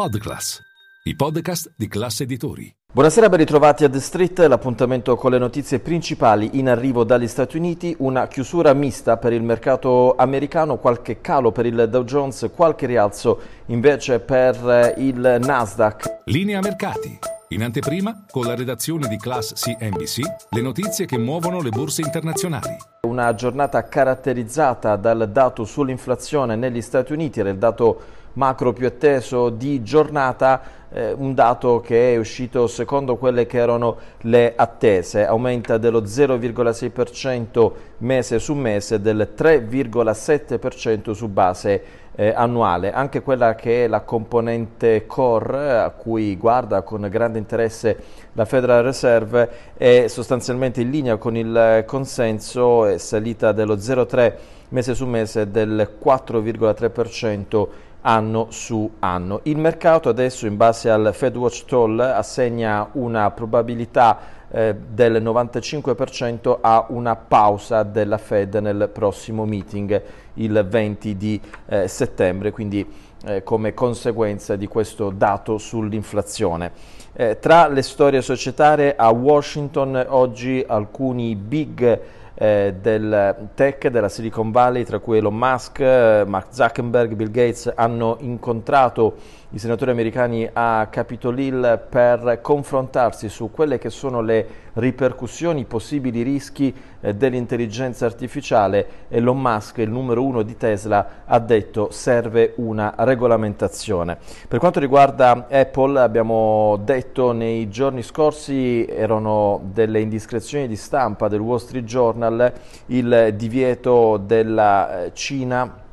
Podclass, i podcast di classe editori. Buonasera, ben ritrovati a The Street, l'appuntamento con le notizie principali in arrivo dagli Stati Uniti, una chiusura mista per il mercato americano, qualche calo per il Dow Jones, qualche rialzo invece per il Nasdaq. Linea mercati. In anteprima, con la redazione di Class CNBC, le notizie che muovono le borse internazionali. Una giornata caratterizzata dal dato sull'inflazione negli Stati Uniti, era il dato macro più atteso di giornata, eh, un dato che è uscito secondo quelle che erano le attese, aumenta dello 0,6% mese su mese, del 3,7% su base eh, annuale. Anche quella che è la componente core a cui guarda con grande interesse la Federal Reserve è sostanzialmente in linea con il consenso, è salita dello 0,3 mese su mese del 4,3% anno su anno. Il mercato adesso in base al FedWatch Toll assegna una probabilità eh, del 95% a una pausa della Fed nel prossimo meeting il 20 di eh, settembre, quindi eh, come conseguenza di questo dato sull'inflazione. Eh, tra le storie societarie a Washington oggi alcuni big eh, del tech della Silicon Valley, tra cui Elon Musk, eh, Mark Zuckerberg, Bill Gates, hanno incontrato i senatori americani a Capitol Hill per confrontarsi su quelle che sono le ripercussioni, possibili rischi eh, dell'intelligenza artificiale. Elon Musk, il numero uno di Tesla, ha detto serve una regolamentazione. Per quanto riguarda Apple, abbiamo detto nei giorni scorsi erano delle indiscrezioni di stampa del Wall Street Journal il divieto della eh, Cina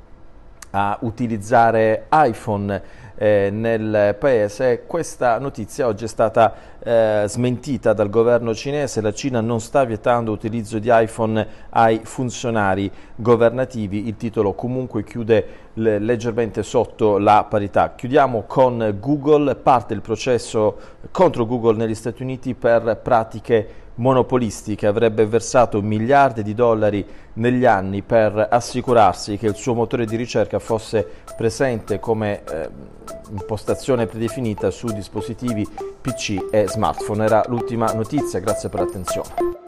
a utilizzare iPhone eh, nel paese. Questa notizia oggi è stata eh, smentita dal governo cinese. La Cina non sta vietando l'utilizzo di iPhone ai funzionari governativi. Il titolo comunque chiude leggermente sotto la parità. Chiudiamo con Google. Parte il processo contro Google negli Stati Uniti per pratiche monopolistiche avrebbe versato miliardi di dollari negli anni per assicurarsi che il suo motore di ricerca fosse presente come eh, impostazione predefinita su dispositivi PC e smartphone. Era l'ultima notizia, grazie per l'attenzione.